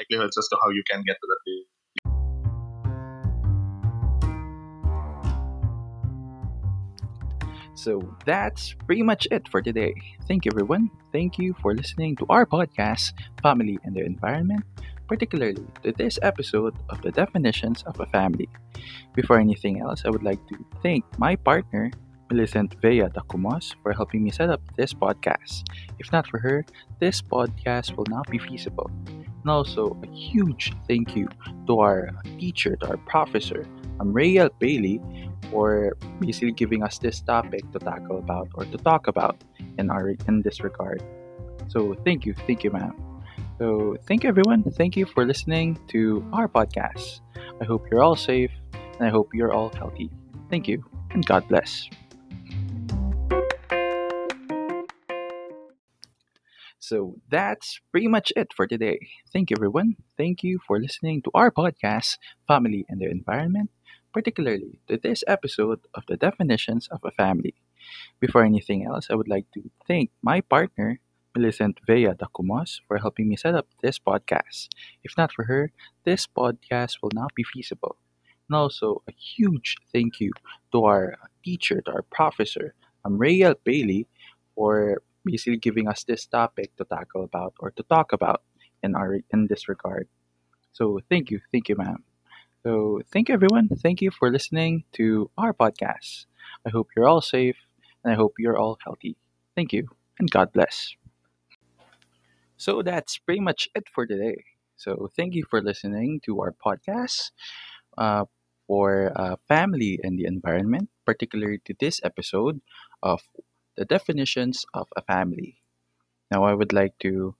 likelihoods as to how you can get to that place. So that's pretty much it for today. Thank you, everyone. Thank you for listening to our podcast, Family and the Environment, particularly to this episode of the definitions of a family. Before anything else, I would like to thank my partner, Millicent Vea Dacumos, for helping me set up this podcast. If not for her, this podcast will not be feasible. And also, a huge thank you to our uh, teacher, to our professor, um, Amrayel Bailey, for basically giving us this topic to tackle about or to talk about in our in this regard. So thank you, thank you, ma'am. So thank you, everyone. Thank you for listening to our podcast. I hope you're all safe and I hope you're all healthy. Thank you and God bless. So that's pretty much it for today. Thank you, everyone. Thank you for listening to our podcast, Family and Their Environment, particularly to this episode of the definitions of a family. Before anything else, I would like to thank my partner, Millicent Vea Dacumos, for helping me set up this podcast. If not for her, this podcast will not be feasible. And also, a huge thank you to our teacher, to our professor, Amrayel Bailey, for basically giving us this topic to tackle about or to talk about in our in this regard. So thank you, thank you, ma'am. So thank you, everyone. Thank you for listening to our podcast. I hope you're all safe and I hope you're all healthy. Thank you and God bless. So that's pretty much it for today. So thank you for listening to our podcast uh, for uh, family and the environment, particularly to this episode of the definitions of a family. Now, I would like to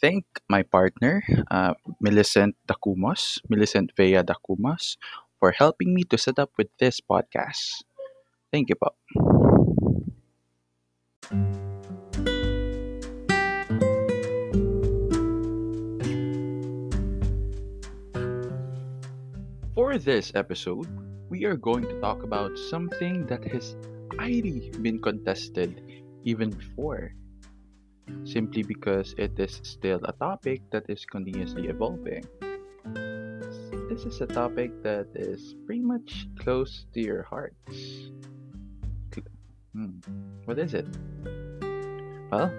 thank my partner, uh, Millicent Dacumos, Millicent Vea Dacumos, for helping me to set up with this podcast. Thank you, po. For this episode, we are going to talk about something that has highly been contested even before, simply because it is still a topic that is continuously evolving. This is a topic that is pretty much close to your hearts. Hmm, what is it? Well,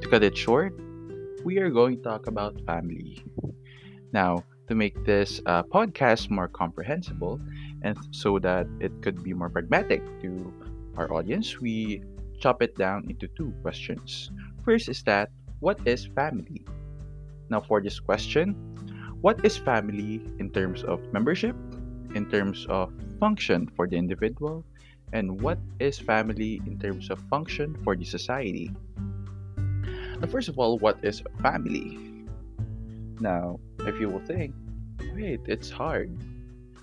to cut it short, we are going to talk about family. Now, to make this uh, podcast more comprehensible and so that it could be more pragmatic to our audience, we chop it down into two questions. First is that what is family? Now, for this question, what is family in terms of membership, in terms of function for the individual, and what is family in terms of function for the society? Now, first of all, what is family? Now, if you will think, wait, it's hard.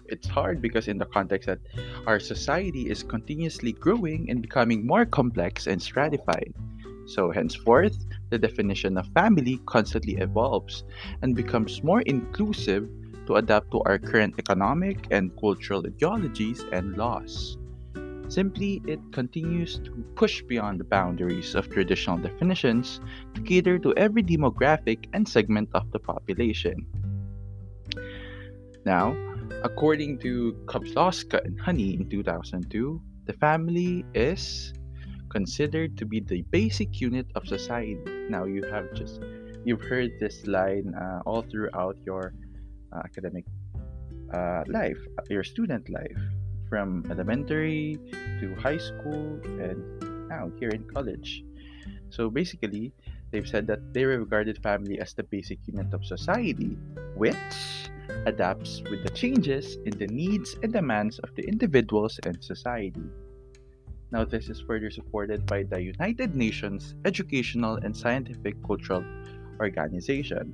It's hard because, in the context that our society is continuously growing and becoming more complex and stratified. So, henceforth, the definition of family constantly evolves and becomes more inclusive to adapt to our current economic and cultural ideologies and laws. Simply, it continues to push beyond the boundaries of traditional definitions to cater to every demographic and segment of the population. Now, according to Kozlowska and Hanney in 2002, the family is considered to be the basic unit of society. Now, you have just you've heard this line uh, all throughout your uh, academic uh, life, your student life, from elementary to high school and now here in college. So basically, they've said that they regarded family as the basic unit of society, which adapts with the changes in the needs and demands of the individuals and society. Now, this is further supported by the United Nations Educational and Scientific Cultural Organization.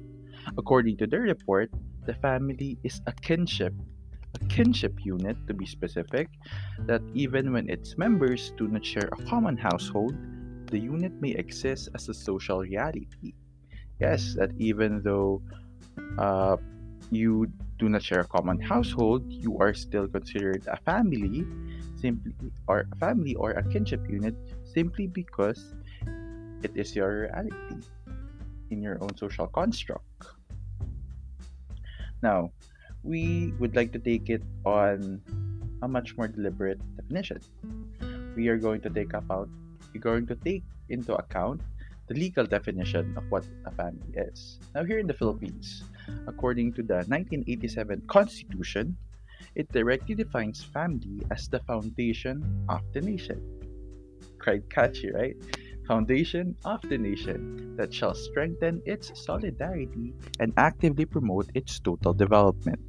According to their report, the family is a kinship, a kinship unit to be specific, that even when its members do not share a common household, the unit may exist as a social reality. Yes, that even though uh, you do not share a common household, you are still considered a family, simply or a family or a kinship unit simply because it is your reality in your own social construct. Now, we would like to take it on a much more deliberate definition. We are going to take about we're going to take into account the legal definition of what a family is. Now, here in the Philippines, according to the 1987 Constitution, it directly defines family as the foundation of the nation. Quite catchy, right? Foundation of the nation that shall strengthen its solidarity and actively promote its total development.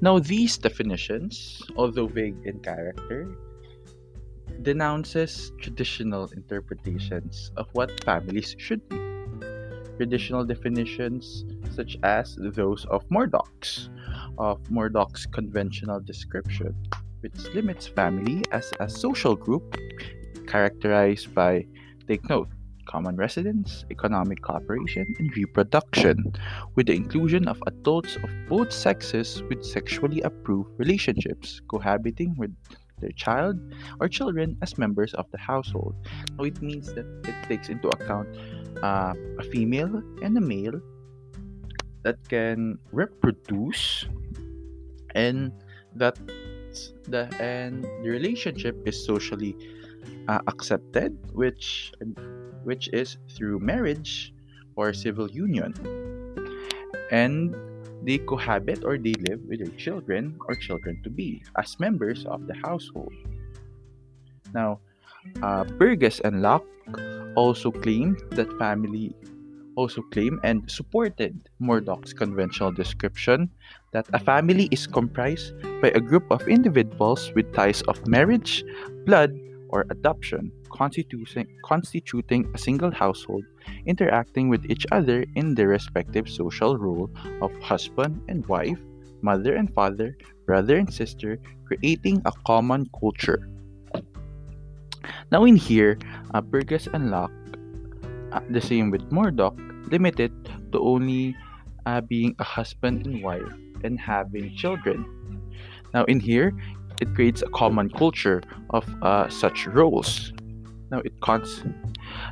Now, these definitions, although vague in character, denounces traditional interpretations of what families should be. Traditional definitions, such as those of Murdock's, of Murdock's conventional description, which limits family as a social group characterized by, take note, common residence, economic cooperation, and reproduction, with the inclusion of adults of both sexes with sexually approved relationships cohabiting with their child or children as members of the household. Now, it means that it takes into account uh, a female and a male that can reproduce and that the and the relationship is socially uh, accepted which which is through marriage or civil union and they cohabit or they live with their children or children to be as members of the household. Now, uh, Burgess and Locke also claimed that family also claimed and supported Murdock's conventional description that a family is comprised by a group of individuals with ties of marriage, blood, or adoption, constituting, constituting a single household, interacting with each other in their respective social role of husband and wife, mother and father, brother and sister, creating a common culture. Now, in here, uh, Burgess and Locke, uh, the same with Murdock, limited to only uh, being a husband and wife and having children. Now, in here, it creates a common culture of uh, such roles. Now it cons-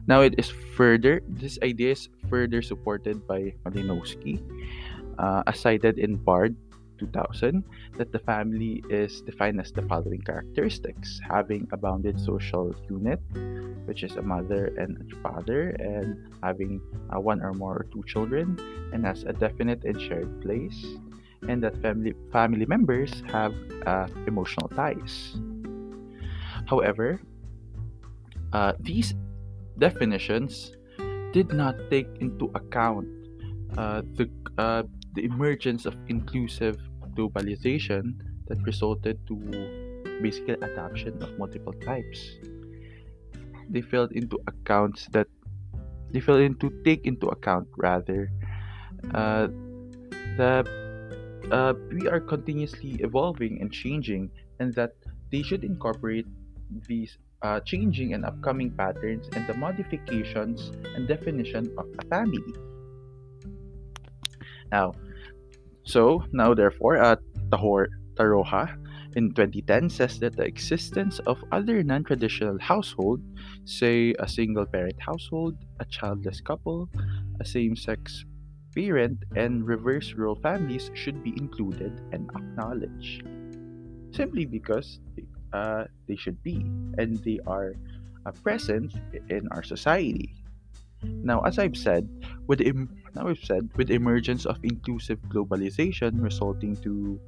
now it is further this idea is further supported by Malinowski, uh, as cited in Bard 2000, that the family is defined as the following characteristics: having a bounded social unit, which is a mother and a father, and having uh, one or more or two children, and has a definite and shared place, and that family family members have uh, emotional ties. However, uh, these definitions did not take into account uh, the uh, the emergence of inclusive globalization that resulted to basically adoption of multiple types. They failed into accounts that they failed into take into account rather uh, the uh, we are continuously evolving and changing, and that they should incorporate these uh, changing and upcoming patterns and the modifications and definition of a family. Now, so now therefore, uh, Tahor Taroja in 2010 says that the existence of other non-traditional household, say a single-parent household, a childless couple, a same-sex parent and reverse role families should be included and acknowledged. Simply because uh, they should be and they are uh, present in our society. Now as i've said with the now i've said with emergence of inclusive globalization resulting to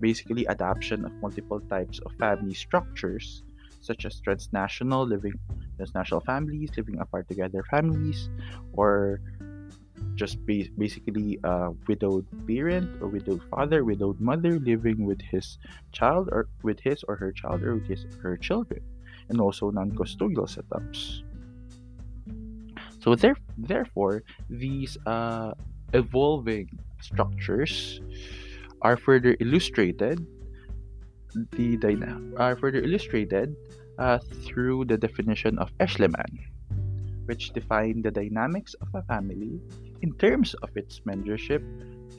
basically adoption of multiple types of family structures such as transnational living transnational families living apart together families or just ba- basically a widowed parent or widowed father, widowed mother living with his child or with his or her child or with his or her children, and also non-custodial setups. So there, therefore, these uh, evolving structures are further illustrated. The dyna- are further illustrated uh, through the definition of Eshleman, which define the dynamics of a family in terms of its membership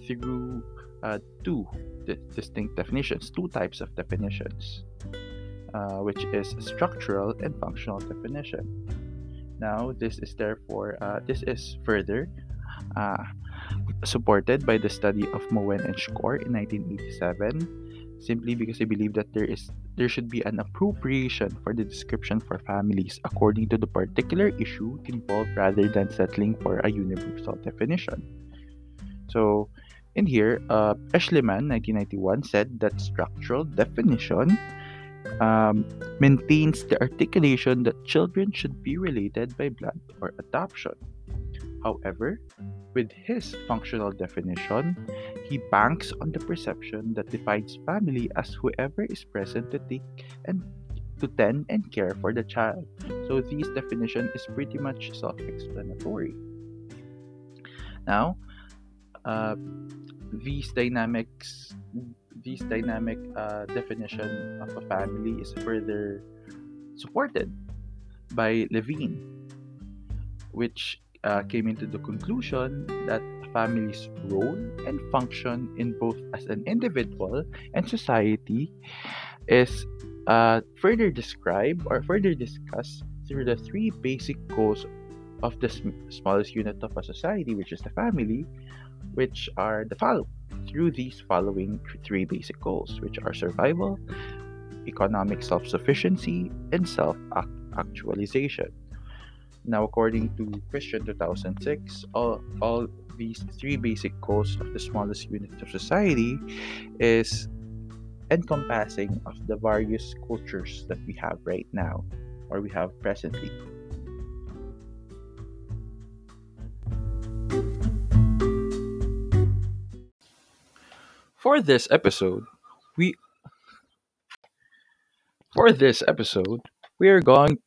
through uh, two di- distinct definitions, two types of definitions, uh, which is structural and functional definition. Now, this is therefore uh, this is further uh, supported by the study of Moen and Schorr in 1987, simply because I believe that there is there should be an appropriation for the description for families according to the particular issue involved rather than settling for a universal definition. So, in here, uh, Eshleman, 1991, said that structural definition um, maintains the articulation that children should be related by blood or adoption. However, with his functional definition, he banks on the perception that defines family as whoever is present to take and to tend and care for the child. So this definition is pretty much self-explanatory. Now, uh, these dynamics this dynamic uh, definition of a family is further supported by Levine, which uh, came into the conclusion that a family's role and function in both as an individual and society is uh, further described or further discussed through the three basic goals of the sm- smallest unit of a society, which is the family, which are the following through these following three basic goals, which are survival, economic self sufficiency, and self actualization. Now, according to Christian 2006, all, all these three basic goals of the smallest unit of society is encompassing of the various cultures that we have right now or we have presently. For this episode, we for this episode, we are going